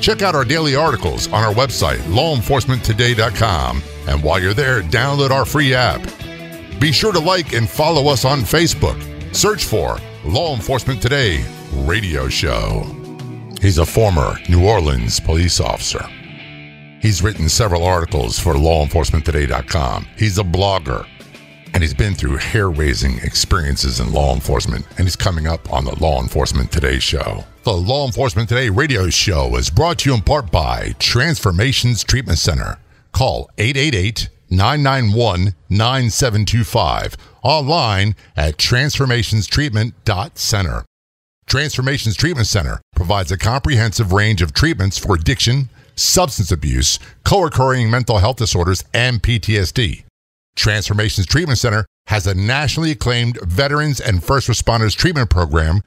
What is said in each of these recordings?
Check out our daily articles on our website, lawenforcementtoday.com. And while you're there, download our free app. Be sure to like and follow us on Facebook. Search for Law Enforcement Today Radio Show. He's a former New Orleans police officer. He's written several articles for lawenforcementtoday.com. He's a blogger and he's been through hair raising experiences in law enforcement, and he's coming up on the Law Enforcement Today show. The Law Enforcement Today radio show is brought to you in part by Transformations Treatment Center. Call 888 991 9725. Online at transformationstreatment.center. Transformations Treatment Center provides a comprehensive range of treatments for addiction, substance abuse, co occurring mental health disorders, and PTSD. Transformations Treatment Center has a nationally acclaimed veterans and first responders treatment program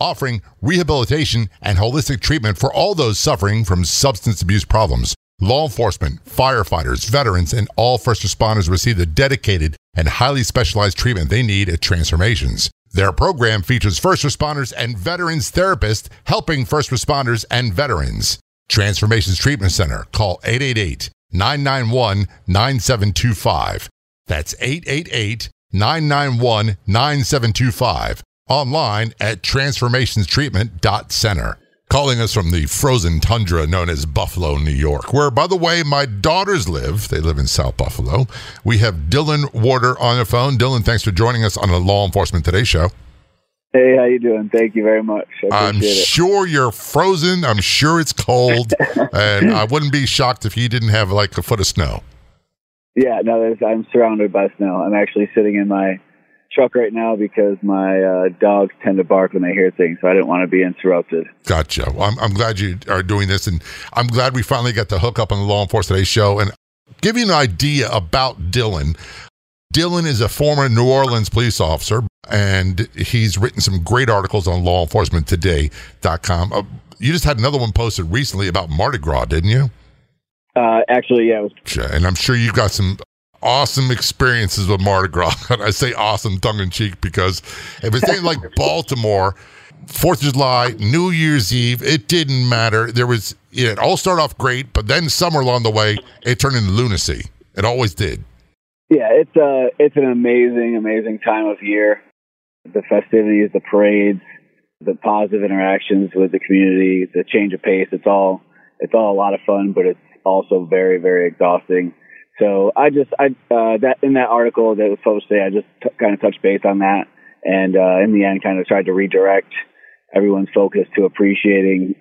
offering rehabilitation and holistic treatment for all those suffering from substance abuse problems. Law enforcement, firefighters, veterans, and all first responders receive the dedicated and highly specialized treatment they need at Transformations. Their program features first responders and veterans therapists helping first responders and veterans. Transformations Treatment Center. Call 888 991 9725. That's 888 991 9725. Online at transformationstreatment.center. Calling us from the frozen tundra known as Buffalo, New York, where, by the way, my daughters live. They live in South Buffalo. We have Dylan Warder on the phone. Dylan, thanks for joining us on the Law Enforcement Today show. Hey, how you doing? Thank you very much. I'm sure you're frozen. I'm sure it's cold, and I wouldn't be shocked if you didn't have like a foot of snow. Yeah, no, I'm surrounded by snow. I'm actually sitting in my truck right now because my uh, dogs tend to bark when they hear things, so I didn't want to be interrupted. Gotcha. Well, I'm, I'm glad you are doing this, and I'm glad we finally got to hook up on the Law Enforcement Today show and give you an idea about Dylan. Dylan is a former New Orleans police officer, and he's written some great articles on lawenforcementtoday.com. Uh, you just had another one posted recently about Mardi Gras, didn't you? Uh, actually, yeah. Was- and I'm sure you've got some awesome experiences with Mardi Gras. I say awesome tongue in cheek because if it's anything like Baltimore, Fourth of July, New Year's Eve, it didn't matter. There was it all started off great, but then somewhere along the way, it turned into lunacy. It always did. Yeah, it's uh it's an amazing, amazing time of year. The festivities, the parades, the positive interactions with the community, the change of pace. It's all it's all a lot of fun, but it's also very, very exhausting. So I just, I, uh, that in that article that was published today, I just t- kind of touched base on that. And, uh, in the end, kind of tried to redirect everyone's focus to appreciating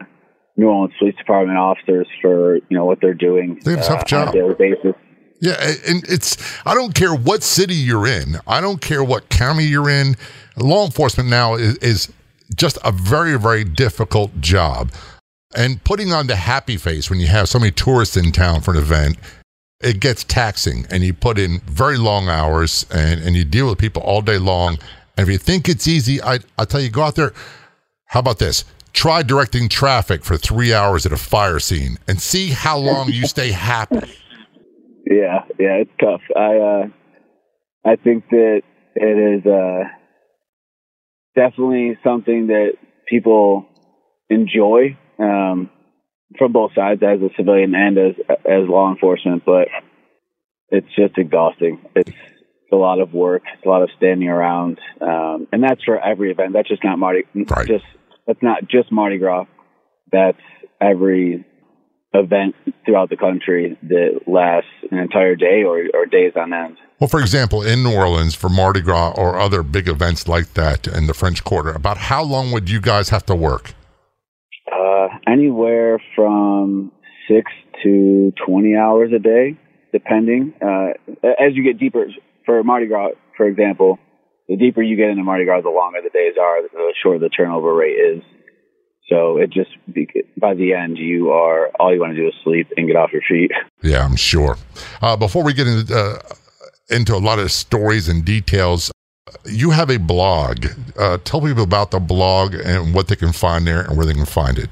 New Orleans Police Department officers for, you know, what they're doing they have a tough uh, job. on a daily basis. Yeah, and it's I don't care what city you're in. I don't care what county you're in. Law enforcement now is, is just a very very difficult job. And putting on the happy face when you have so many tourists in town for an event, it gets taxing and you put in very long hours and, and you deal with people all day long. And if you think it's easy, I I tell you, go out there. How about this? Try directing traffic for three hours at a fire scene and see how long you stay happy. Yeah, yeah, it's tough. I uh I think that it is uh definitely something that people enjoy um from both sides as a civilian and as as law enforcement, but it's just exhausting. It's a lot of work, it's a lot of standing around. Um and that's for every event. That's just not Mardi Right. just that's not just Mardi Gras. That's every event throughout the country that lasts an entire day or, or days on end. Well, for example, in New Orleans for Mardi Gras or other big events like that in the French Quarter, about how long would you guys have to work? Anywhere from six to 20 hours a day, depending. Uh, as you get deeper, for Mardi Gras, for example, the deeper you get into Mardi Gras, the longer the days are, the shorter the turnover rate is. So it just, by the end, you are, all you want to do is sleep and get off your feet. Yeah, I'm sure. Uh, before we get into uh, into a lot of stories and details. You have a blog. Uh, tell people about the blog and what they can find there and where they can find it.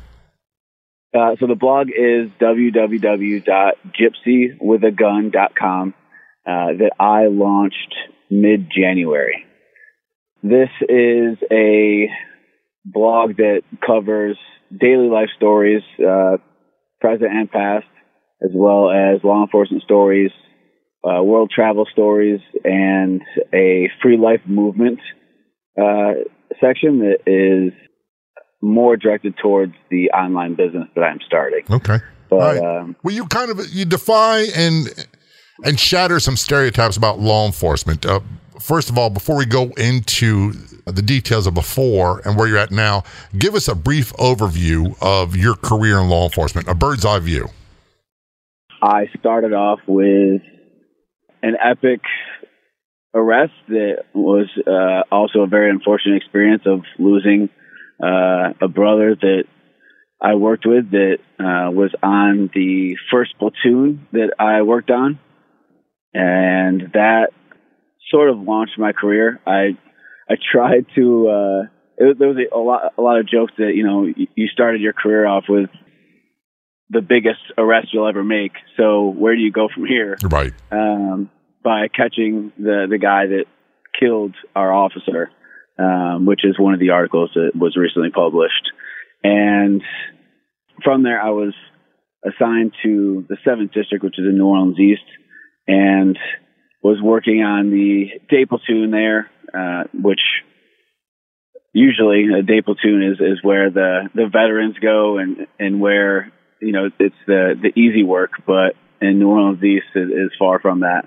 Uh, so the blog is www.gypsywithagun.com uh, that I launched mid January. This is a blog that covers daily life stories, uh, present and past, as well as law enforcement stories, uh, world travel stories, and a free life movement uh, section that is more directed towards the online business that I'm starting. Okay. But, right. um, well, you kind of you defy and and shatter some stereotypes about law enforcement. Uh, first of all, before we go into the details of before and where you're at now, give us a brief overview of your career in law enforcement, a bird's eye view. I started off with an epic arrest that was uh, also a very unfortunate experience of losing uh, a brother that I worked with that uh, was on the first platoon that I worked on, and that sort of launched my career. I I tried to. Uh, it, there was a, a lot a lot of jokes that you know you started your career off with the biggest arrest you'll ever make. So where do you go from here? Right. Um, by catching the the guy that killed our officer um, which is one of the articles that was recently published. And from there, I was assigned to the seventh district, which is in New Orleans East, and was working on the day platoon there, uh, which usually a day platoon is, is where the, the veterans go and, and where, you know, it's the, the easy work, but in New Orleans East is, is far from that.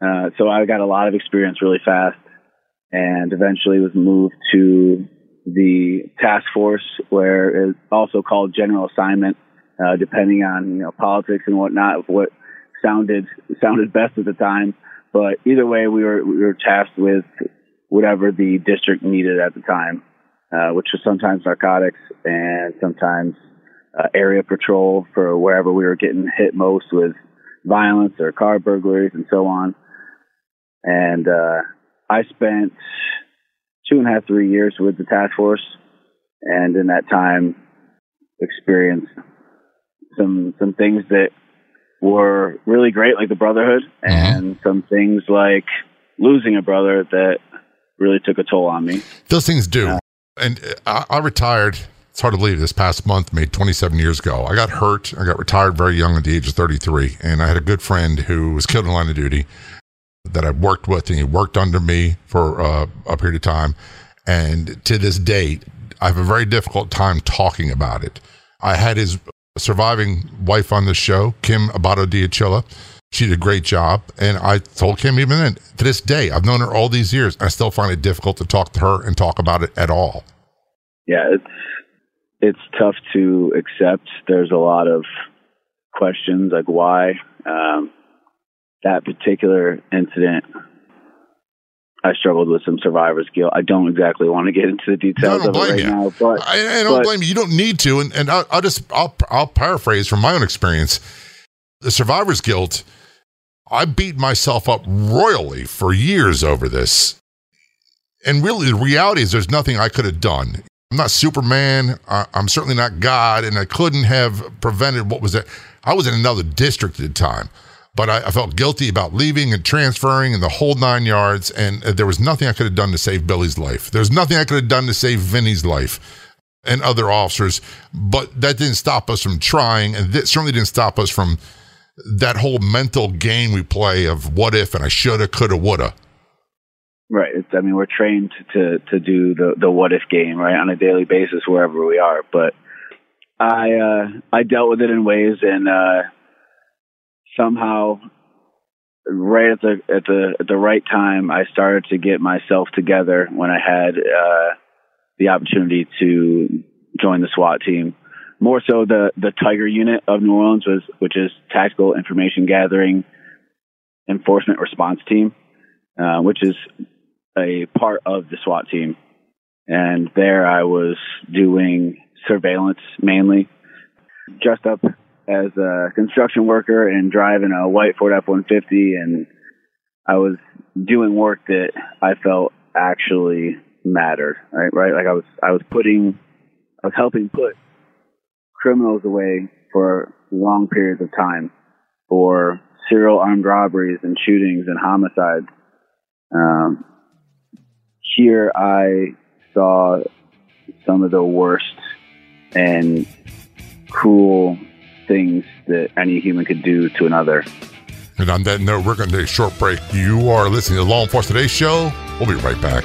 Uh, so I got a lot of experience really fast and eventually was moved to the task force, where it's also called general assignment, uh, depending on you know politics and whatnot, what sounded sounded best at the time. But either way, we were we were tasked with whatever the district needed at the time, uh, which was sometimes narcotics and sometimes uh, area patrol for wherever we were getting hit most with violence or car burglaries and so on. And uh, I spent two and a half, three years with the task force, and in that time, experienced some some things that were really great, like the brotherhood, mm-hmm. and some things like losing a brother that really took a toll on me. Those things do. Uh, and I, I, retired. It's hard to believe this past month, made 27 years ago. I got hurt. I got retired very young at the age of 33. And I had a good friend who was killed in line of duty that I've worked with, and he worked under me for uh, a period of time. And to this date, I have a very difficult time talking about it. I had his surviving wife on the show, Kim Abato Diachilla. She did a great job. And I told Kim even then, to this day, I've known her all these years. I still find it difficult to talk to her and talk about it at all. Yeah, it's it's tough to accept. There's a lot of questions like why. Um, that particular incident, I struggled with some survivor's guilt. I don't exactly want to get into the details of it right you. now, but I, I don't but, blame you. You don't need to, and, and I'll, I'll just I'll I'll paraphrase from my own experience. The survivor's guilt. I beat myself up royally for years over this. And really, the reality is there's nothing I could have done. I'm not Superman. I, am certainly not God, and I couldn't have prevented what was it. I was in another district at the time but I, I, felt guilty about leaving and transferring and the whole nine yards. And uh, there was nothing I could have done to save Billy's life. There's nothing I could have done to save Vinny's life and other officers. But that didn't stop us from trying. And that certainly didn't stop us from that whole mental game we play of what if and I shoulda, coulda, woulda. Right. It's, I mean, we're trained to, to do the, the what if game, right, on a daily basis wherever we are. But I, uh, I dealt with it in ways and, uh, somehow right at the at the at the right time I started to get myself together when I had uh the opportunity to join the SWAT team. More so the the Tiger unit of New Orleans was which is tactical information gathering enforcement response team, uh, which is a part of the SWAT team. And there I was doing surveillance mainly, dressed up as a construction worker and driving a white Ford F-150 and I was doing work that I felt actually mattered, right? Right? Like I was, I was putting, I was helping put criminals away for long periods of time for serial armed robberies and shootings and homicides. Um, here I saw some of the worst and cruel things that any human could do to another. And on that note, we're going to take a short break. You are listening to Law Enforcement Today Show. We'll be right back.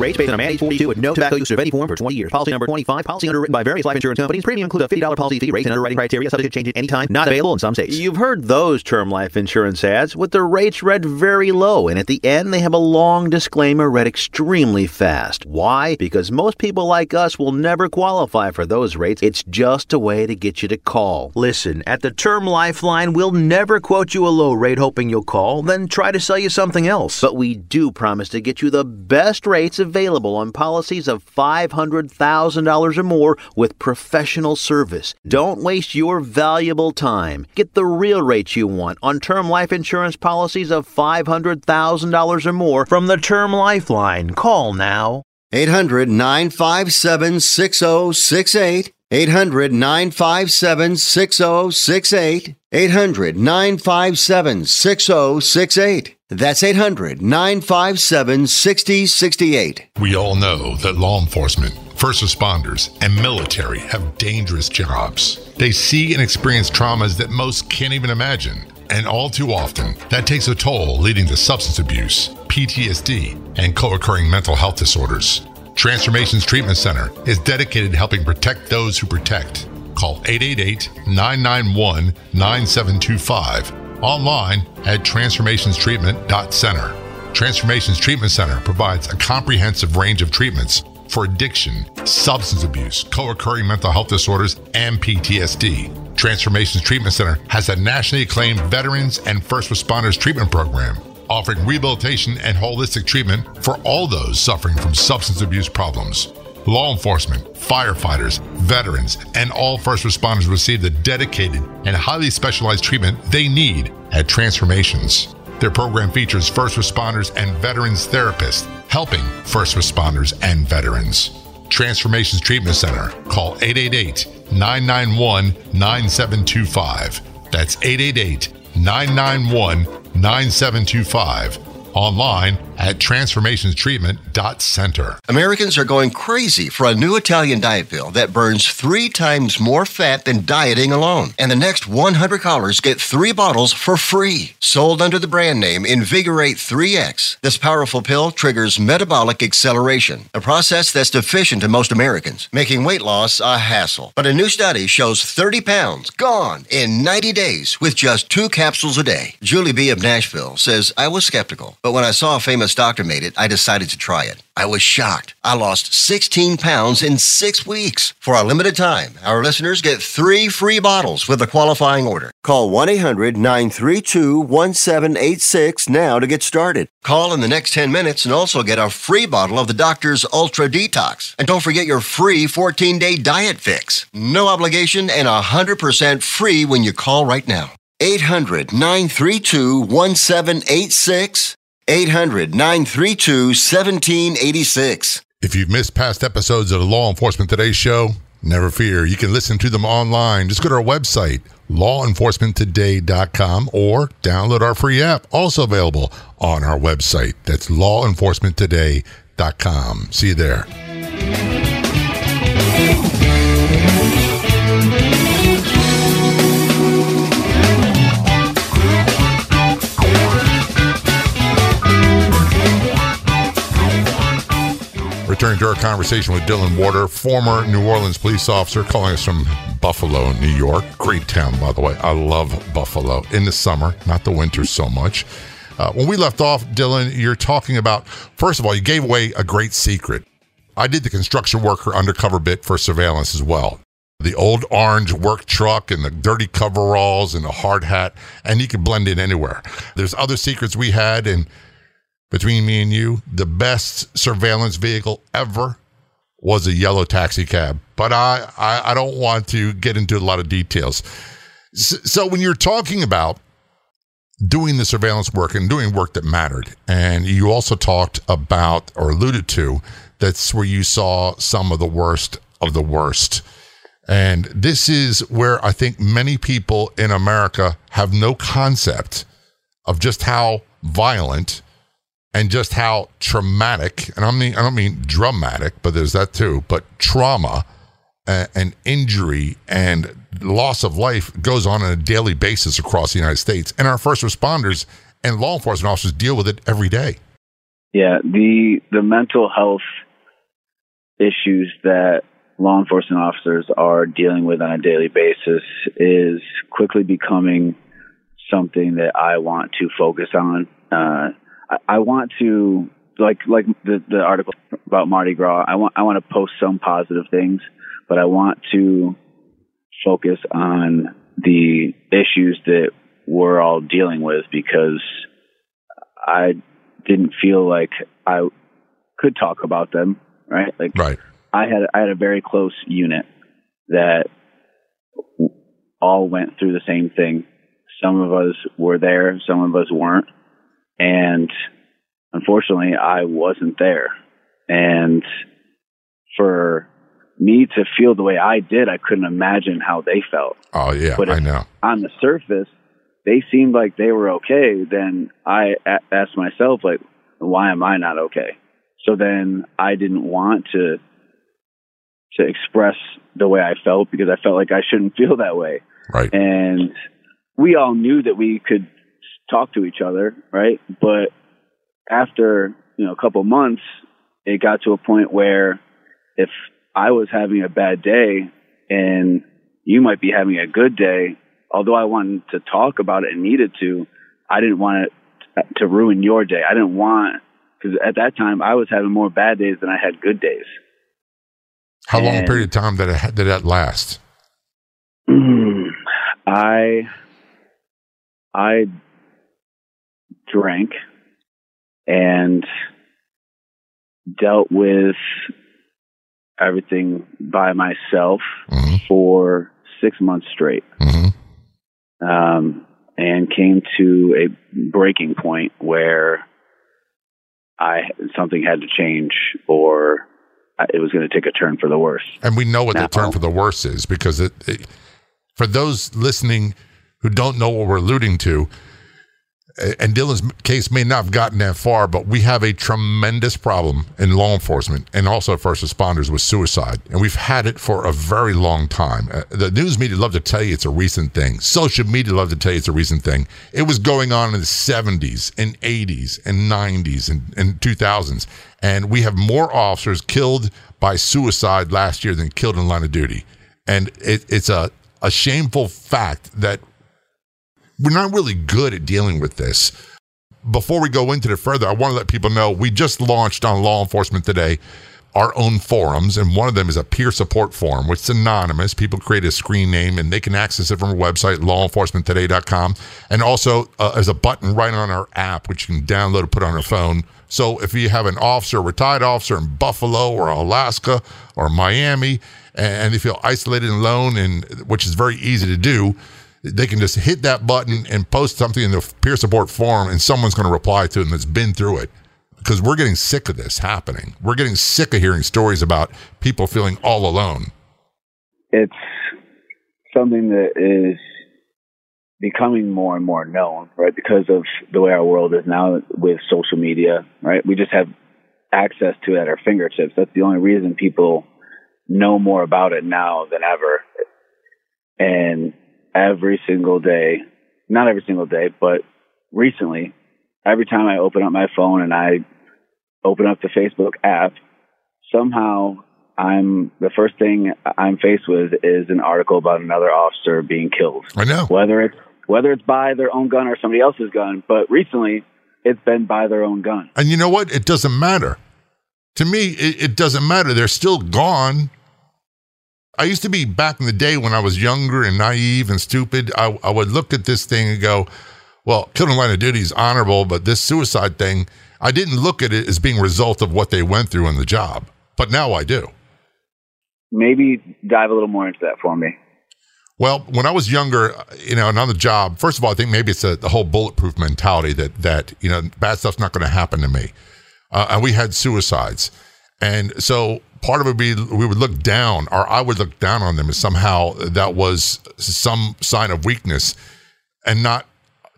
Rates based on a man age 42 with no tobacco use of any form for 20 years. Policy number 25. Policy underwritten by various life insurance companies. Premium include a $50 policy fee. Rates and underwriting criteria subject to change at any time. Not available in some states. You've heard those term life insurance ads with the rates read very low, and at the end they have a long disclaimer read extremely fast. Why? Because most people like us will never qualify for those rates. It's just a way to get you to call. Listen, at the Term Lifeline, we'll never quote you a low rate hoping you'll call, then try to sell you something else. But we do promise to get you the best rates available on policies of $500,000 or more with professional service. Don't waste your valuable time. Get the real rates you want on term life insurance policies of $500,000 or more from the Term Lifeline. Call now. 800 957 6068. 800 957 6068. 800 957 6068. That's 800 957 6068. We all know that law enforcement, first responders, and military have dangerous jobs. They see and experience traumas that most can't even imagine. And all too often, that takes a toll, leading to substance abuse, PTSD, and co occurring mental health disorders. Transformations Treatment Center is dedicated to helping protect those who protect. Call 888 991 9725 online at transformationstreatment.center. Transformations Treatment Center provides a comprehensive range of treatments for addiction, substance abuse, co occurring mental health disorders, and PTSD. Transformations Treatment Center has a nationally acclaimed veterans and first responders treatment program, offering rehabilitation and holistic treatment for all those suffering from substance abuse problems. Law enforcement, firefighters, veterans, and all first responders receive the dedicated and highly specialized treatment they need at Transformations. Their program features first responders and veterans therapists helping first responders and veterans. Transformations Treatment Center. Call 888 991 9725. That's 888 991 9725. Online at transformationstreatment.center. Americans are going crazy for a new Italian diet pill that burns three times more fat than dieting alone. And the next 100 callers get three bottles for free. Sold under the brand name Invigorate 3X, this powerful pill triggers metabolic acceleration, a process that's deficient in most Americans, making weight loss a hassle. But a new study shows 30 pounds gone in 90 days with just two capsules a day. Julie B. of Nashville says, I was skeptical, but when I saw a famous doctor made it, I decided to try it. I was shocked. I lost 16 pounds in six weeks. For a limited time, our listeners get three free bottles with a qualifying order. Call 1 800 932 1786 now to get started. Call in the next 10 minutes and also get a free bottle of the doctor's Ultra Detox. And don't forget your free 14 day diet fix. No obligation and 100% free when you call right now. 800 932 1786. 800 932 1786. If you've missed past episodes of the Law Enforcement Today show, never fear. You can listen to them online. Just go to our website, lawenforcementtoday.com, or download our free app, also available on our website. That's lawenforcementtoday.com. See you there. Returning to our conversation with Dylan Warder, former New Orleans police officer, calling us from Buffalo, New York. Great town, by the way. I love Buffalo in the summer, not the winter so much. Uh, when we left off, Dylan, you're talking about, first of all, you gave away a great secret. I did the construction worker undercover bit for surveillance as well. The old orange work truck and the dirty coveralls and the hard hat, and you could blend in anywhere. There's other secrets we had, and between me and you, the best surveillance vehicle ever was a yellow taxi cab. But I, I, I don't want to get into a lot of details. So when you're talking about doing the surveillance work and doing work that mattered, and you also talked about or alluded to that's where you saw some of the worst of the worst. And this is where I think many people in America have no concept of just how violent and just how traumatic, and I mean I don't mean dramatic, but there's that too, but trauma and injury and loss of life goes on on a daily basis across the United States, and our first responders and law enforcement officers deal with it every day. Yeah, the the mental health issues that law enforcement officers are dealing with on a daily basis is quickly becoming something that I want to focus on. Uh, I, I want to like like the the article about Mardi Gras. I want I want to post some positive things, but I want to focus on the issues that we're all dealing with because I didn't feel like I could talk about them. Right, like right. I had I had a very close unit that all went through the same thing. Some of us were there, some of us weren't, and unfortunately, I wasn't there. And for me to feel the way I did, I couldn't imagine how they felt. Oh yeah, but I know. On the surface, they seemed like they were okay. Then I a- asked myself, like, why am I not okay? So then I didn't want to to express the way I felt because I felt like I shouldn't feel that way. Right. And we all knew that we could talk to each other, right? But after, you know, a couple months, it got to a point where if I was having a bad day and you might be having a good day, although I wanted to talk about it and needed to, I didn't want it to ruin your day. I didn't want, because at that time I was having more bad days than I had good days. How long a period of time did, it, did that last? Mm, I I drank and dealt with everything by myself mm-hmm. for six months straight. Mm-hmm. Um, and came to a breaking point where I something had to change or it was going to take a turn for the worse. And we know what now, the turn for the worse is because it, it, for those listening who don't know what we're alluding to, and Dylan's case may not have gotten that far, but we have a tremendous problem in law enforcement and also first responders with suicide. And we've had it for a very long time. Uh, the news media love to tell you it's a recent thing. Social media love to tell you it's a recent thing. It was going on in the 70s and 80s and 90s and, and 2000s. And we have more officers killed by suicide last year than killed in line of duty. And it, it's a, a shameful fact that we're not really good at dealing with this. Before we go into it further, I want to let people know we just launched on law enforcement today our own forums, and one of them is a peer support forum, which is anonymous. People create a screen name and they can access it from our website, lawenforcementtoday.com. And also, uh, there's a button right on our app, which you can download and put on your phone. So if you have an officer, retired officer in Buffalo or Alaska or Miami, and they feel isolated and alone, and which is very easy to do, they can just hit that button and post something in the peer support forum, and someone's going to reply to them that's been through it. Because we're getting sick of this happening. We're getting sick of hearing stories about people feeling all alone. It's something that is becoming more and more known, right? Because of the way our world is now with social media, right? We just have access to it at our fingertips. That's the only reason people know more about it now than ever. And every single day, not every single day, but recently, every time I open up my phone and I open up the Facebook app, somehow I'm the first thing I'm faced with is an article about another officer being killed. I know. Whether it's whether it's by their own gun or somebody else's gun, but recently it's been by their own gun. And you know what? It doesn't matter. To me, it, it doesn't matter. They're still gone. I used to be back in the day when I was younger and naive and stupid. I, I would look at this thing and go, well, killing line of duty is honorable, but this suicide thing, I didn't look at it as being a result of what they went through in the job. But now I do. Maybe dive a little more into that for me. Well, when I was younger, you know, and on the job, first of all, I think maybe it's a, the whole bulletproof mentality that that you know bad stuff's not going to happen to me. Uh, and we had suicides, and so part of it would be we would look down, or I would look down on them as somehow that was some sign of weakness, and not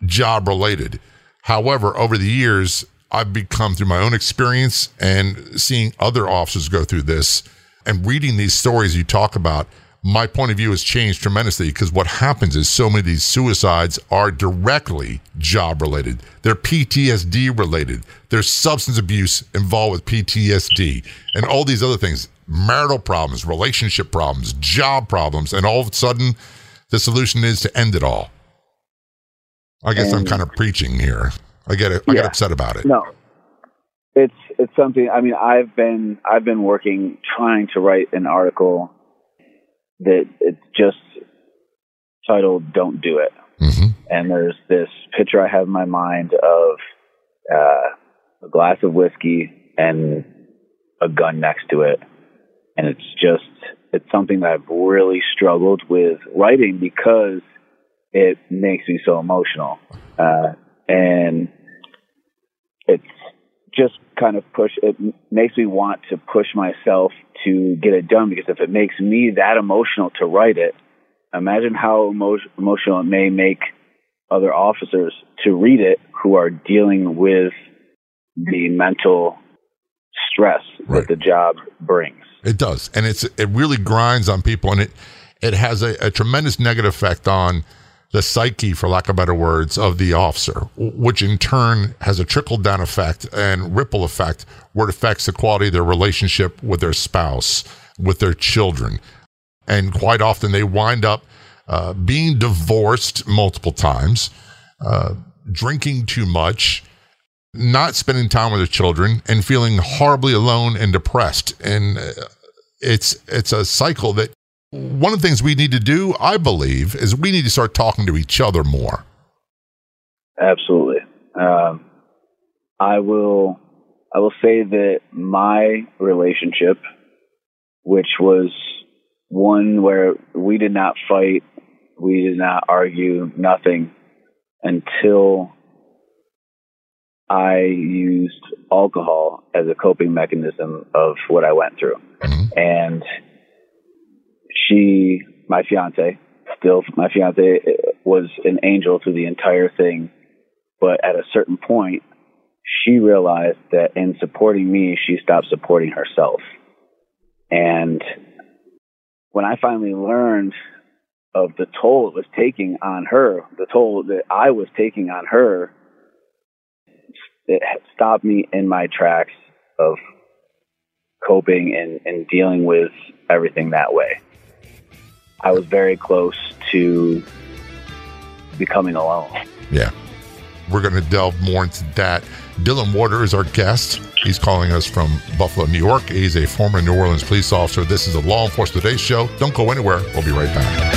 job related. However, over the years, I've become through my own experience and seeing other officers go through this and reading these stories you talk about my point of view has changed tremendously because what happens is so many of these suicides are directly job related. They're PTSD related. There's substance abuse involved with PTSD and all these other things marital problems, relationship problems, job problems. And all of a sudden, the solution is to end it all. I guess and, I'm kind of preaching here. I get it. I yeah, get upset about it. No, it's it's something. I mean, I've been I've been working trying to write an article that it's just titled "Don't Do It," mm-hmm. and there's this picture I have in my mind of uh, a glass of whiskey and a gun next to it, and it's just it's something that I've really struggled with writing because it makes me so emotional, uh, and it's just kind of push it makes me want to push myself to get it done because if it makes me that emotional to write it imagine how emo- emotional it may make other officers to read it who are dealing with the mental stress right. that the job brings it does and it's it really grinds on people and it it has a, a tremendous negative effect on the psyche, for lack of better words, of the officer, which in turn has a trickle down effect and ripple effect where it affects the quality of their relationship with their spouse, with their children. And quite often they wind up uh, being divorced multiple times, uh, drinking too much, not spending time with their children, and feeling horribly alone and depressed. And uh, it's it's a cycle that one of the things we need to do, I believe, is we need to start talking to each other more. Absolutely. Um, I will. I will say that my relationship, which was one where we did not fight, we did not argue, nothing until I used alcohol as a coping mechanism of what I went through. Mm-hmm. And she, my fiance, still my fiance uh, was an angel through the entire thing, but at a certain point, she realized that in supporting me, she stopped supporting herself. And when I finally learned of the toll it was taking on her, the toll that I was taking on her, it stopped me in my tracks of coping and, and dealing with everything that way. I was very close to becoming alone. Yeah. We're going to delve more into that. Dylan Warder is our guest. He's calling us from Buffalo, New York. He's a former New Orleans police officer. This is a Law Enforcement Today show. Don't go anywhere. We'll be right back.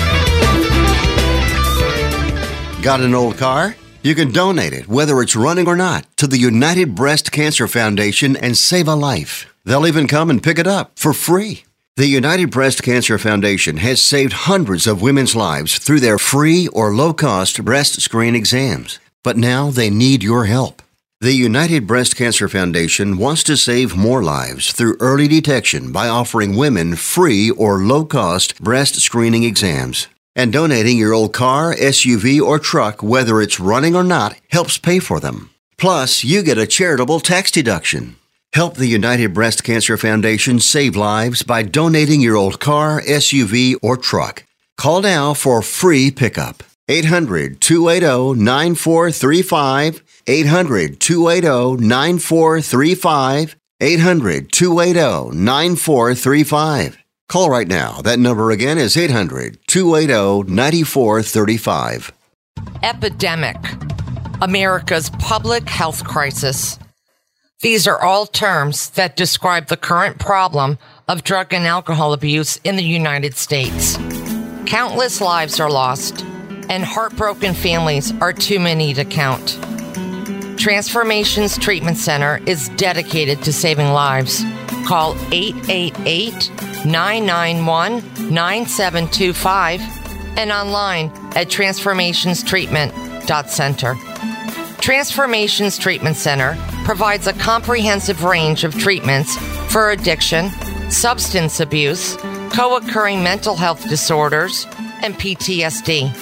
Got an old car? You can donate it, whether it's running or not, to the United Breast Cancer Foundation and save a life. They'll even come and pick it up for free. The United Breast Cancer Foundation has saved hundreds of women's lives through their free or low cost breast screen exams. But now they need your help. The United Breast Cancer Foundation wants to save more lives through early detection by offering women free or low cost breast screening exams. And donating your old car, SUV, or truck, whether it's running or not, helps pay for them. Plus, you get a charitable tax deduction. Help the United Breast Cancer Foundation save lives by donating your old car, SUV, or truck. Call now for free pickup. 800 280 9435. 800 280 9435. 800 280 9435. Call right now. That number again is 800 280 9435. Epidemic. America's public health crisis. These are all terms that describe the current problem of drug and alcohol abuse in the United States. Countless lives are lost, and heartbroken families are too many to count. Transformations Treatment Center is dedicated to saving lives. Call 888 991 9725 and online at transformationstreatment.center. Transformations Treatment Center provides a comprehensive range of treatments for addiction, substance abuse, co occurring mental health disorders, and PTSD.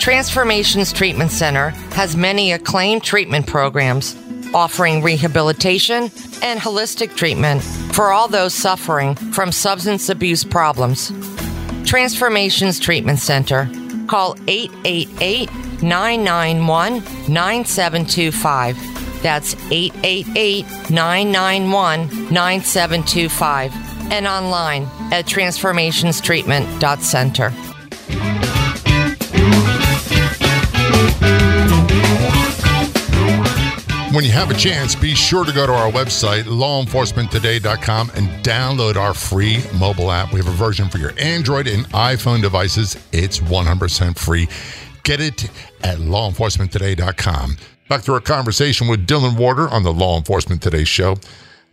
Transformations Treatment Center has many acclaimed treatment programs offering rehabilitation and holistic treatment for all those suffering from substance abuse problems. Transformations Treatment Center. Call 888 991 9725. That's 888 991 9725. And online at transformationstreatment.center. When you have a chance, be sure to go to our website, lawenforcementtoday.com, and download our free mobile app. We have a version for your Android and iPhone devices. It's 100% free. Get it at lawenforcementtoday.com. Back to our conversation with Dylan Warder on the Law Enforcement Today show.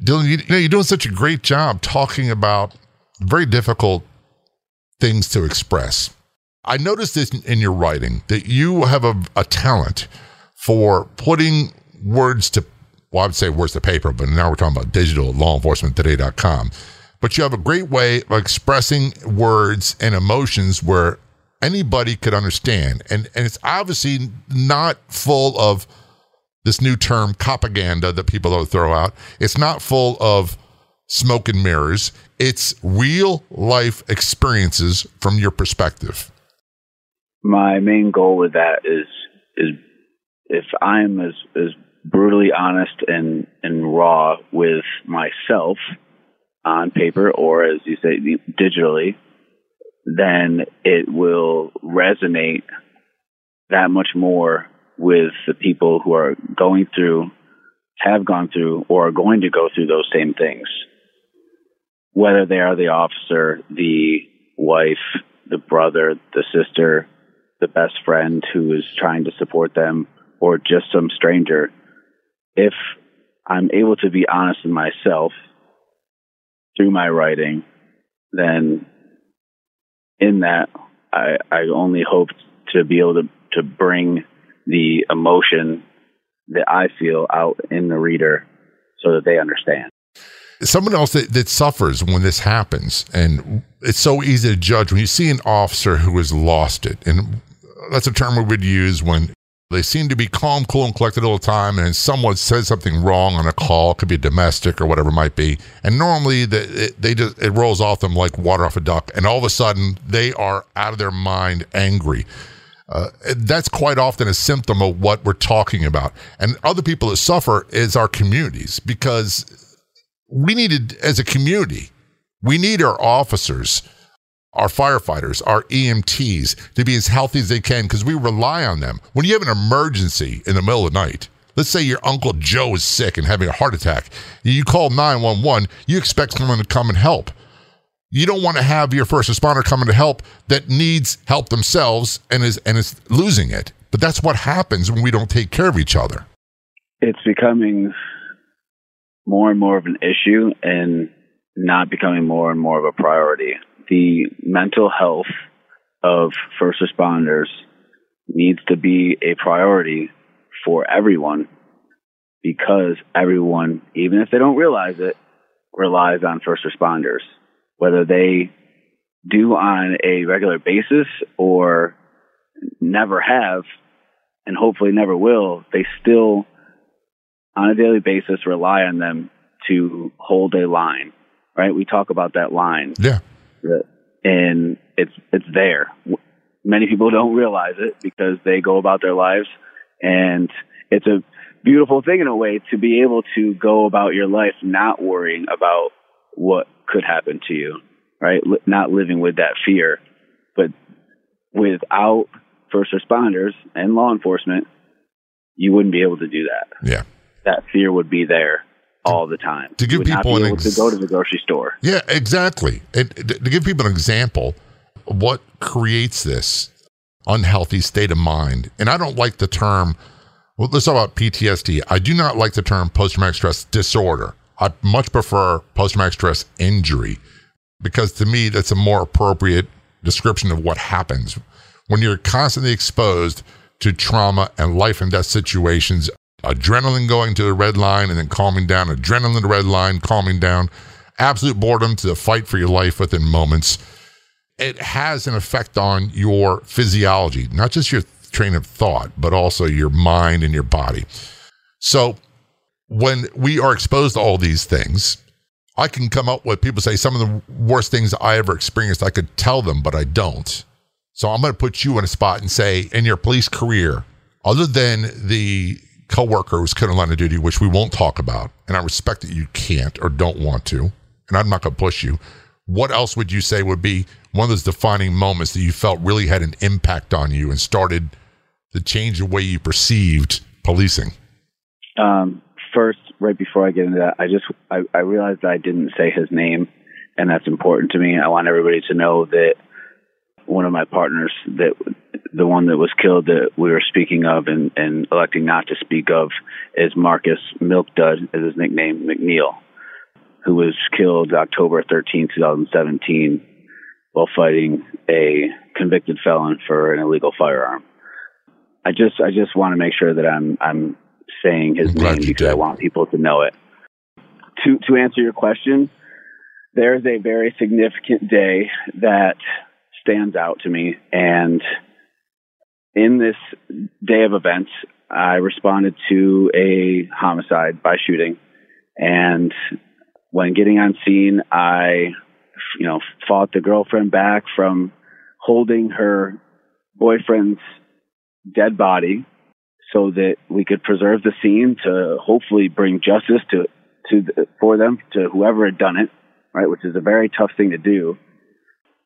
Dylan, you, know, you're doing such a great job talking about very difficult things to express. I noticed this in your writing that you have a, a talent for putting words to, well, I would say words to paper, but now we're talking about digital law enforcement today.com. But you have a great way of expressing words and emotions where anybody could understand. And, and it's obviously not full of this new term propaganda that people throw out. It's not full of smoke and mirrors. It's real life experiences from your perspective. My main goal with that is is if I'm as as brutally honest and and raw with myself on paper or as you say digitally, then it will resonate that much more with the people who are going through, have gone through, or are going to go through those same things. Whether they are the officer, the wife, the brother, the sister, the best friend who is trying to support them, or just some stranger, if I'm able to be honest with myself through my writing, then in that I, I only hope to be able to, to bring the emotion that I feel out in the reader so that they understand. Someone else that, that suffers when this happens, and it's so easy to judge when you see an officer who has lost it, and that's a term we would use when they seem to be calm, cool, and collected all the time. And someone says something wrong on a call, it could be domestic or whatever it might be. And normally the, it, they just, it rolls off them like water off a duck. And all of a sudden they are out of their mind angry. Uh, that's quite often a symptom of what we're talking about. And other people that suffer is our communities because we needed, as a community, we need our officers our firefighters, our EMTs to be as healthy as they can because we rely on them. When you have an emergency in the middle of the night, let's say your Uncle Joe is sick and having a heart attack, you call 911, you expect someone to come and help. You don't want to have your first responder coming to help that needs help themselves and is and is losing it. But that's what happens when we don't take care of each other. It's becoming more and more of an issue and not becoming more and more of a priority the mental health of first responders needs to be a priority for everyone because everyone, even if they don't realize it, relies on first responders, whether they do on a regular basis or never have and hopefully never will, they still on a daily basis rely on them to hold a line, right? We talk about that line. Yeah and it's it's there. Many people don't realize it because they go about their lives, and it's a beautiful thing in a way to be able to go about your life not worrying about what could happen to you, right? Not living with that fear, but without first responders and law enforcement, you wouldn't be able to do that. Yeah, that fear would be there all the time. To give people an ex- to go to the grocery store. Yeah, exactly. And to give people an example, what creates this unhealthy state of mind, and I don't like the term. Well, let's talk about PTSD. I do not like the term post traumatic stress disorder. I much prefer post traumatic stress injury because to me that's a more appropriate description of what happens. when you're constantly exposed to trauma and life and death situations, adrenaline going to the red line and then calming down, adrenaline to the red line, calming down, absolute boredom to the fight for your life within moments. It has an effect on your physiology, not just your train of thought, but also your mind and your body. So when we are exposed to all these things, I can come up with people say some of the worst things I ever experienced. I could tell them, but I don't. So I'm going to put you in a spot and say, in your police career, other than the coworker who's killed in line of duty, which we won't talk about, and I respect that you can't or don't want to, and I'm not going to push you. What else would you say would be one of those defining moments that you felt really had an impact on you and started to change the way you perceived policing? Um, first, right before I get into that, I just I, I realized I didn't say his name, and that's important to me. I want everybody to know that one of my partners that the one that was killed that we were speaking of and, and electing not to speak of is Marcus Milk Dud is his nickname McNeil, who was killed October 13, 2017 while fighting a convicted felon for an illegal firearm. I just I just want to make sure that I'm I'm saying his name because did. I want people to know it. To to answer your question, there is a very significant day that stands out to me. And in this day of events, I responded to a homicide by shooting. And when getting on scene, I, you know, fought the girlfriend back from holding her boyfriend's dead body so that we could preserve the scene to hopefully bring justice to to the, for them to whoever had done it, right? Which is a very tough thing to do.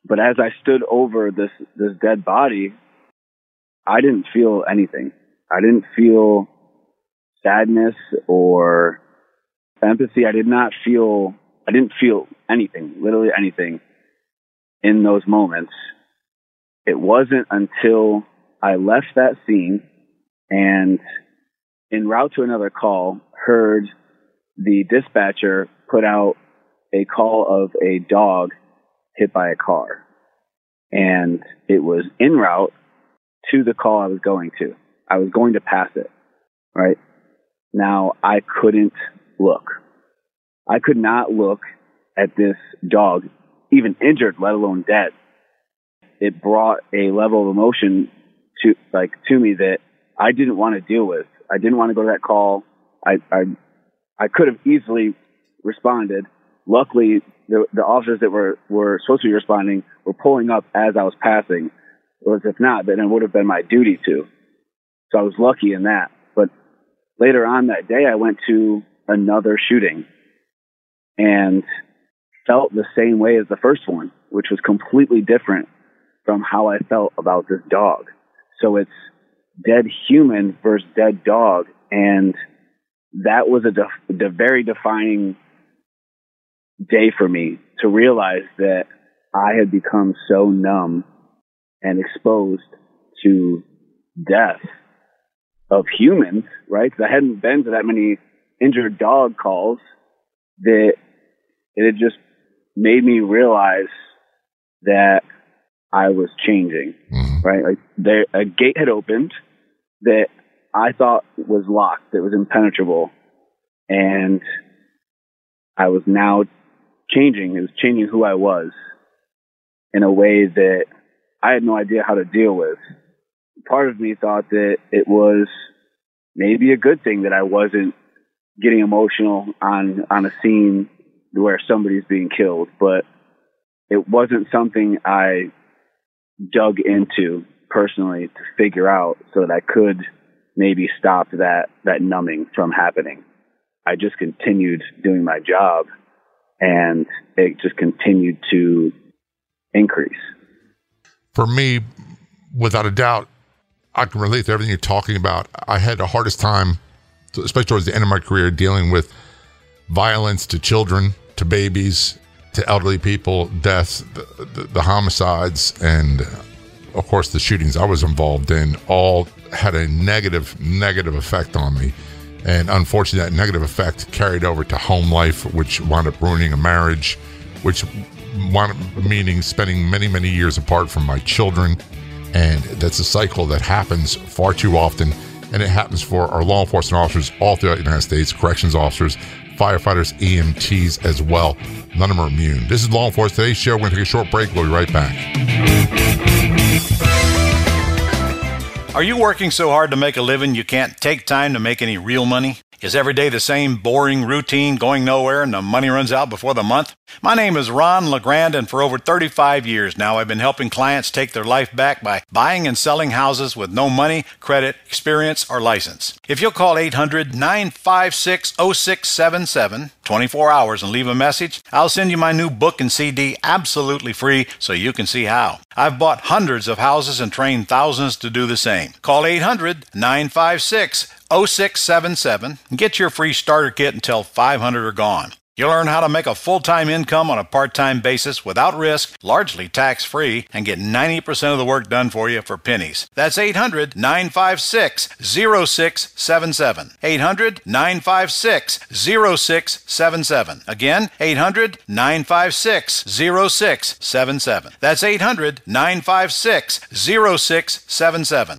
But as I stood over this this dead body, I didn't feel anything. I didn't feel sadness or empathy. I did not feel I didn't feel anything, literally anything in those moments. It wasn't until I left that scene and en route to another call heard the dispatcher put out a call of a dog hit by a car. And it was en route to the call I was going to. I was going to pass it, right? Now I couldn't look. I could not look at this dog, even injured, let alone dead. It brought a level of emotion to, like, to me that I didn't want to deal with. I didn't want to go to that call. I, I, I could have easily responded. Luckily, the, the officers that were, were supposed to be responding were pulling up as I was passing. Whereas if not, then it would have been my duty to. So I was lucky in that. But later on that day, I went to another shooting and felt the same way as the first one, which was completely different from how I felt about this dog. So it's dead human versus dead dog. And that was a de- very defining day for me to realize that I had become so numb and exposed to death of humans, right? Because I hadn't been to that many injured dog calls that it had just made me realize that I was changing, mm-hmm. right? Like there, a gate had opened that I thought was locked, that was impenetrable, and I was now changing. It was changing who I was in a way that I had no idea how to deal with. Part of me thought that it was maybe a good thing that I wasn't getting emotional on on a scene where somebody's being killed, but it wasn't something I dug into personally to figure out so that I could maybe stop that that numbing from happening. I just continued doing my job and it just continued to increase. For me, without a doubt, I can relate to everything you're talking about. I had the hardest time, especially towards the end of my career, dealing with violence to children, to babies, to elderly people, deaths, the, the, the homicides, and of course the shootings I was involved in all had a negative, negative effect on me. And unfortunately, that negative effect carried over to home life, which wound up ruining a marriage, which wound up meaning spending many, many years apart from my children. And that's a cycle that happens far too often. And it happens for our law enforcement officers all throughout the United States, corrections officers, firefighters, EMTs as well. None of them are immune. This is Law Enforcement Today's show. We're going to take a short break. We'll be right back. Are you working so hard to make a living you can't take time to make any real money? Is every day the same boring routine going nowhere and the money runs out before the month? My name is Ron LeGrand, and for over 35 years now, I've been helping clients take their life back by buying and selling houses with no money, credit, experience, or license. If you'll call 800 956 0677 24 hours and leave a message, I'll send you my new book and CD absolutely free so you can see how. I've bought hundreds of houses and trained thousands to do the same. Call 800 956 0677 and get your free starter kit until 500 are gone. You'll learn how to make a full time income on a part time basis without risk, largely tax free, and get 90% of the work done for you for pennies. That's 800 956 0677. 800 956 0677. Again, 800 956 0677. That's 800 956 0677.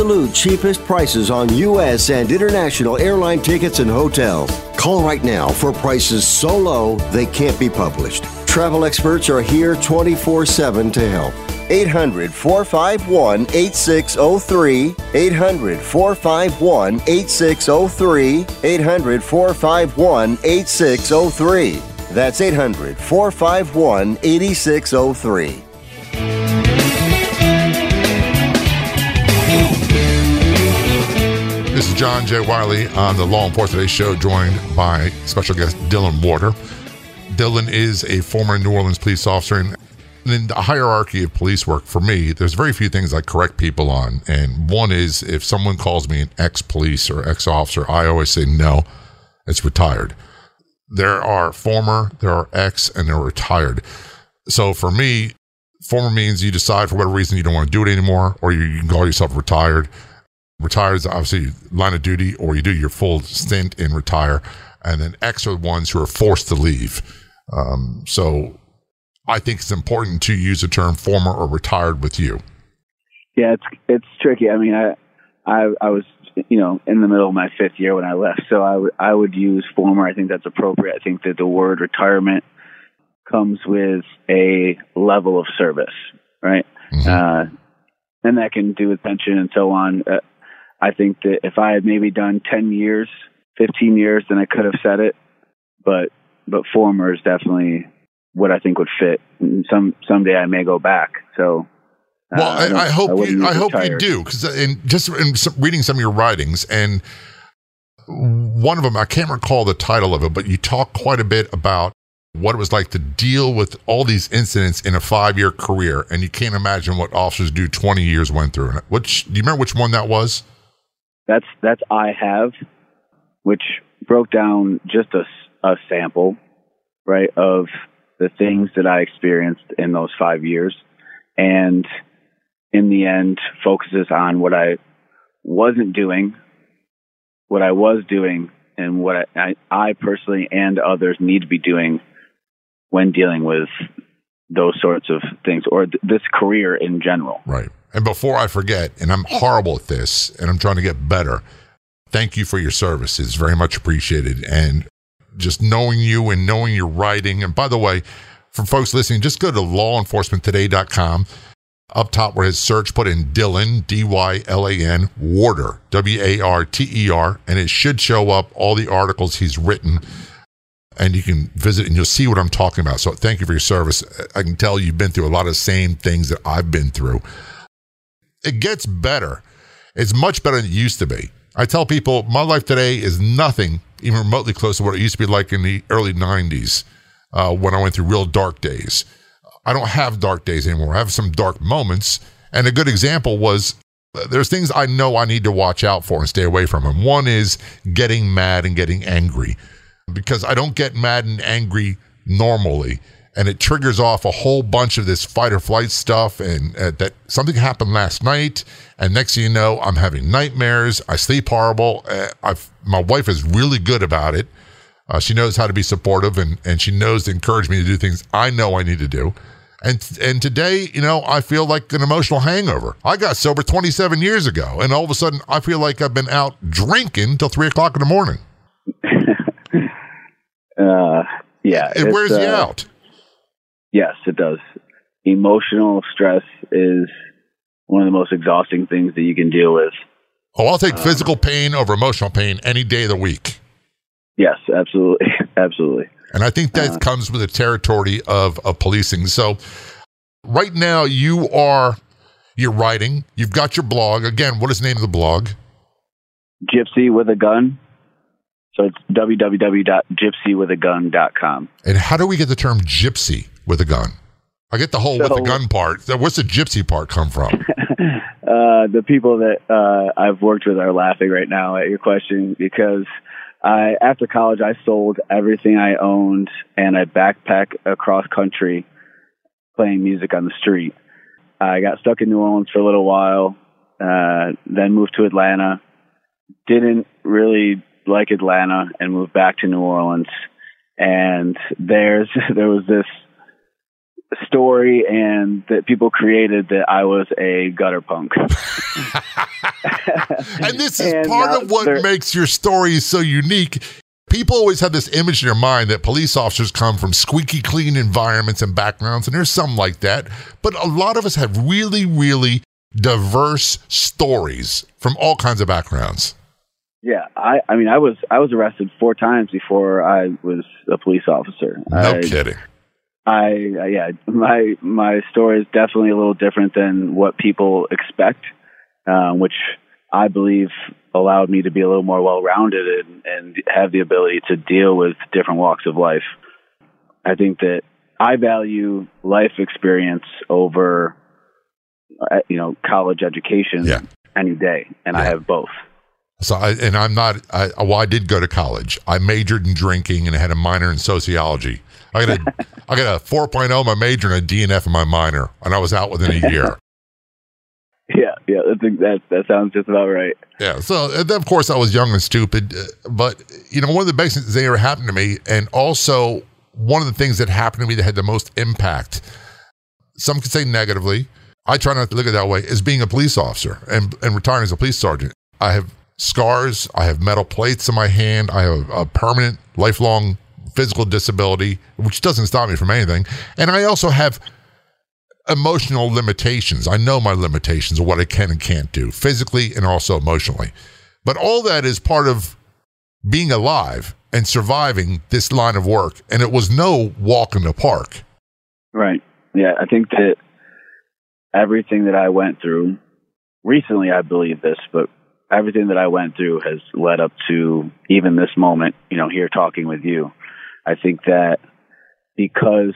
cheapest prices on U.S. and international airline tickets and hotels. Call right now for prices so low they can't be published. Travel experts are here 24 7 to help. 800 451 8603. 800 451 8603. 800 451 8603. That's 800 451 8603. This is John J. Wiley on the Law Enforcement Today show, joined by special guest Dylan Warter. Dylan is a former New Orleans police officer, and in the hierarchy of police work, for me, there's very few things I correct people on. And one is if someone calls me an ex police or ex officer, I always say no, it's retired. There are former, there are ex, and there are retired. So for me, former means you decide for whatever reason you don't want to do it anymore, or you, you can call yourself retired. Retired is obviously line of duty, or you do your full stint and retire. And then ex are the ones who are forced to leave. Um, so I think it's important to use the term former or retired with you. Yeah, it's it's tricky. I mean, I I I was you know in the middle of my fifth year when I left, so I would I would use former. I think that's appropriate. I think that the word retirement comes with a level of service, right? Mhm. Uh, and that can do with pension and so on. Uh, I think that if I had maybe done ten years, fifteen years, then I could have said it. But but former is definitely what I think would fit. And Some someday I may go back. So. uh, Well, I, I hope wouldn't you, I hope you do because in just in some, reading some of your writings and one of them I can't recall the title of it, but you talk quite a bit about what it was like to deal with all these incidents in a five year career, and you can't imagine what officers do twenty years went through. Which do you remember which one that was? That's that's I have, which broke down just a, a sample, right, of the things that I experienced in those five years, and in the end focuses on what I wasn't doing, what I was doing, and what I, I, personally and others need to be doing when dealing with those sorts of things or th- this career in general. Right. And before I forget, and I'm horrible at this, and I'm trying to get better. Thank you for your service. It's very much appreciated. And just knowing you and knowing your writing. And by the way, for folks listening, just go to lawenforcementtoday.com. Up top where his search, put in Dylan, D Y L A N, Warter, W A R T E R, and it should show up all the articles he's written. And you can visit and you'll see what I'm talking about. So thank you for your service. I can tell you've been through a lot of the same things that I've been through it gets better. It's much better than it used to be. I tell people my life today is nothing even remotely close to what it used to be like in the early 90s uh, when I went through real dark days. I don't have dark days anymore. I have some dark moments. And a good example was uh, there's things I know I need to watch out for and stay away from. And one is getting mad and getting angry because I don't get mad and angry normally. And it triggers off a whole bunch of this fight or flight stuff. And uh, that something happened last night. And next thing you know, I'm having nightmares. I sleep horrible. Uh, I've, my wife is really good about it. Uh, she knows how to be supportive and, and she knows to encourage me to do things I know I need to do. And and today, you know, I feel like an emotional hangover. I got sober 27 years ago, and all of a sudden, I feel like I've been out drinking till three o'clock in the morning. uh, yeah, it wears uh, you out. Yes, it does. Emotional stress is one of the most exhausting things that you can deal with. Oh, I'll take physical pain over emotional pain any day of the week. Yes, absolutely, absolutely. And I think that uh, comes with the territory of, of policing. So right now you are you're writing, you've got your blog. Again, what is the name of the blog? Gypsy with a gun. So it's www.gypsywithagun.com. And how do we get the term gypsy with a gun? I get the whole so, with the gun part. Where's the gypsy part come from? uh, the people that uh, I've worked with are laughing right now at your question because – I after college I sold everything I owned and I backpacked across country playing music on the street. I got stuck in New Orleans for a little while, uh, then moved to Atlanta. Didn't really like Atlanta and moved back to New Orleans. And there's there was this story and that people created that I was a gutter punk. and this is and part of what makes your story so unique. People always have this image in their mind that police officers come from squeaky clean environments and backgrounds, and there's some like that. But a lot of us have really, really diverse stories from all kinds of backgrounds. Yeah, I, I mean, I was I was arrested four times before I was a police officer. No I, kidding. I uh, yeah, my my story is definitely a little different than what people expect, um, which I believe allowed me to be a little more well-rounded and, and have the ability to deal with different walks of life. I think that I value life experience over, uh, you know, college education yeah. any day, and yeah. I have both. So, I, and I'm not. I, well, I did go to college. I majored in drinking and had a minor in sociology. I got a, I got a 4.0 my major and a DNF in my minor, and I was out within a year. Yeah, yeah, I think that that sounds just about right. Yeah, so of course I was young and stupid, uh, but you know one of the best things that ever happened to me, and also one of the things that happened to me that had the most impact. Some could say negatively. I try not to look at it that way. Is being a police officer and and retiring as a police sergeant. I have scars. I have metal plates in my hand. I have a permanent, lifelong physical disability, which doesn't stop me from anything. And I also have emotional limitations. I know my limitations of what I can and can't do physically and also emotionally. But all that is part of being alive and surviving this line of work. And it was no walk in the park. Right. Yeah. I think that everything that I went through recently, I believe this, but everything that I went through has led up to even this moment, you know, here talking with you. I think that because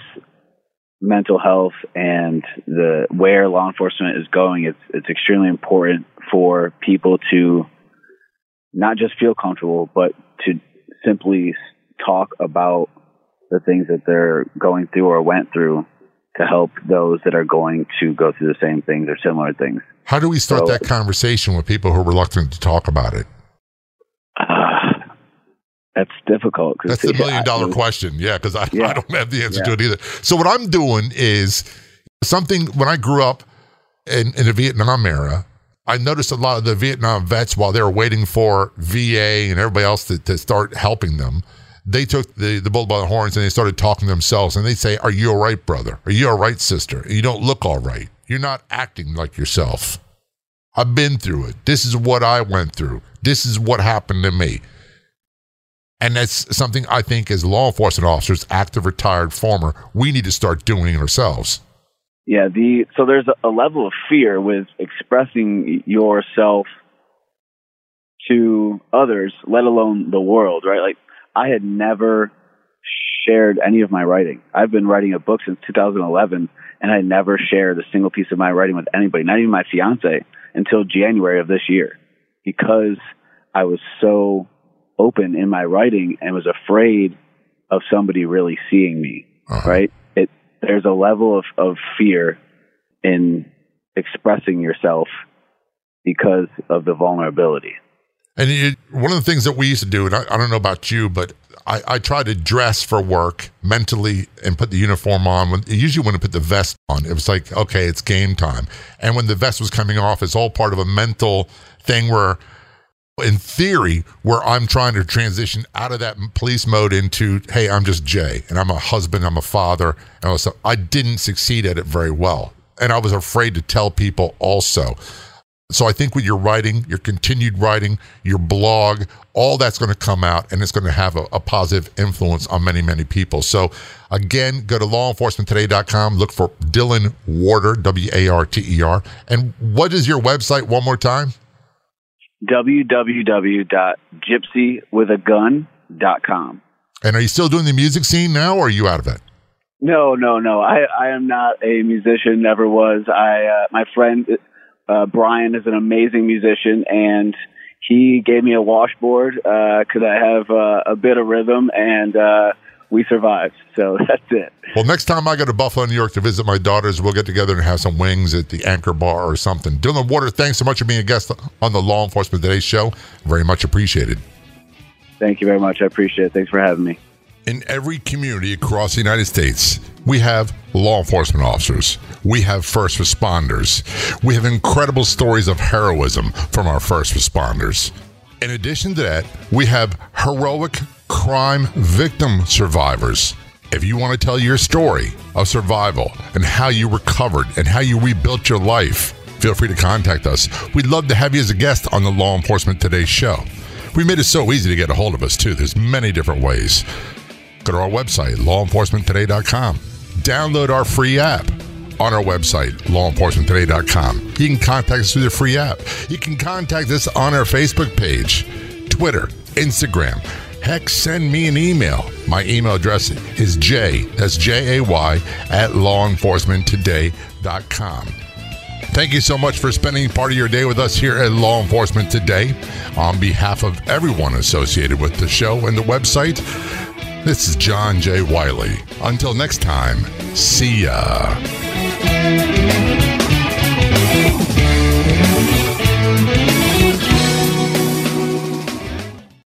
mental health and the where law enforcement is going, it's it's extremely important for people to not just feel comfortable, but to simply talk about the things that they're going through or went through to help those that are going to go through the same things or similar things. How do we start so, that conversation with people who are reluctant to talk about it? Uh, that's difficult. That's the million dollar question. Yeah, because I, yeah. I, don't have the answer yeah. to it either. So what I'm doing is something. When I grew up in, in the Vietnam era, I noticed a lot of the Vietnam vets while they were waiting for VA and everybody else to, to start helping them. They took the, the bull by the horns and they started talking to themselves and they say, Are you all right, brother? Are you all right, sister? You don't look all right. You're not acting like yourself. I've been through it. This is what I went through. This is what happened to me. And that's something I think as law enforcement officers, active, retired, former, we need to start doing ourselves. Yeah, the so there's a, a level of fear with expressing yourself to others, let alone the world, right? Like I had never shared any of my writing. I've been writing a book since 2011, and I never shared a single piece of my writing with anybody, not even my fiance, until January of this year, because I was so open in my writing and was afraid of somebody really seeing me. Uh-huh. Right? It there's a level of, of fear in expressing yourself because of the vulnerability. And it, one of the things that we used to do, and I, I don't know about you, but I, I try to dress for work mentally and put the uniform on. When, usually, when I put the vest on, it was like, okay, it's game time. And when the vest was coming off, it's all part of a mental thing where, in theory, where I'm trying to transition out of that police mode into, hey, I'm just Jay, and I'm a husband, I'm a father. And also, I didn't succeed at it very well. And I was afraid to tell people also. So I think with your writing, your continued writing, your blog, all that's going to come out and it's going to have a, a, positive influence on many, many people. So again, go to lawenforcementtoday.com, look for Dylan Warter, W A R T E R. And what is your website one more time? www.gypsywithagun.com. And are you still doing the music scene now or are you out of it? No, no, no. I, I am not a musician, never was. I, uh, my friend, uh, Brian is an amazing musician, and he gave me a washboard because uh, I have uh, a bit of rhythm, and uh, we survived. So that's it. Well, next time I go to Buffalo, New York to visit my daughters, we'll get together and have some wings at the Anchor Bar or something. Dylan Warter, thanks so much for being a guest on the Law Enforcement Today show. Very much appreciated. Thank you very much. I appreciate it. Thanks for having me. In every community across the United States, we have law enforcement officers. We have first responders. We have incredible stories of heroism from our first responders. In addition to that, we have heroic crime victim survivors. If you want to tell your story of survival and how you recovered and how you rebuilt your life, feel free to contact us. We'd love to have you as a guest on the Law Enforcement Today show. We made it so easy to get a hold of us, too. There's many different ways. Go to our website, lawenforcementtoday.com. Download our free app on our website, lawenforcementtoday.com. You can contact us through the free app. You can contact us on our Facebook page, Twitter, Instagram. Heck, send me an email. My email address is J, that's J A Y, at lawenforcementtoday.com. Thank you so much for spending part of your day with us here at Law Enforcement Today. On behalf of everyone associated with the show and the website, this is John J. Wiley. Until next time, see ya.